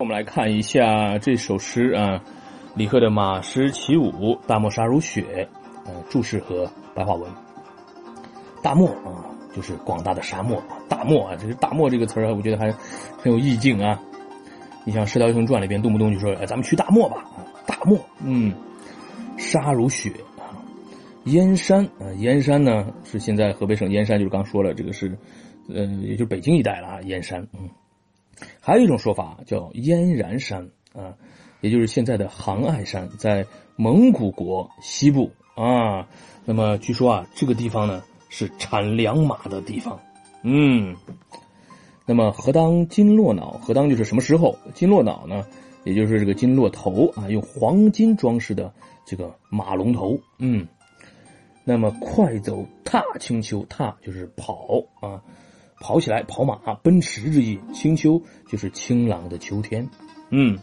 我们来看一下这首诗啊，李贺的《马诗起舞》，大漠沙如雪，呃，注释和白话文。大漠啊，就是广大的沙漠。大漠啊，这个“大漠”这个词儿，我觉得还很有意境啊。你像《射雕英雄传》里边，动不动就说：“哎，咱们去大漠吧！”大漠，嗯，沙如雪啊，燕山啊，燕山呢是现在河北省燕山，就是刚说了，这个是，呃，也就是北京一带了啊，燕山，嗯。还有一种说法叫燕然山啊，也就是现在的杭爱山，在蒙古国西部啊。那么据说啊，这个地方呢是产良马的地方。嗯，那么何当金络脑？何当就是什么时候？金络脑呢，也就是这个金络头啊，用黄金装饰的这个马龙头。嗯，那么快走踏青丘，踏就是跑啊。跑起来，跑马，奔驰之意。清秋就是清朗的秋天。嗯，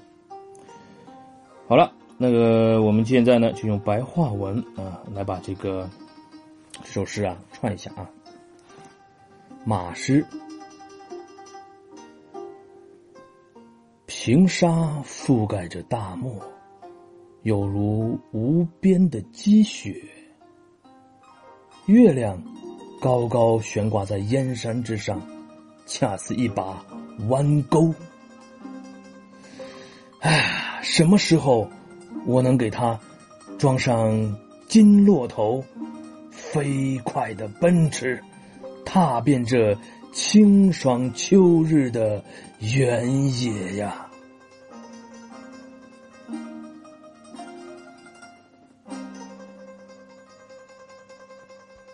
好了，那个我们现在呢，就用白话文啊，来把这个这首诗啊串一下啊。马诗，平沙覆盖着大漠，有如无边的积雪。月亮。高高悬挂在燕山之上，恰似一把弯钩。哎，什么时候我能给他装上金骆头，飞快的奔驰，踏遍这清爽秋日的原野呀？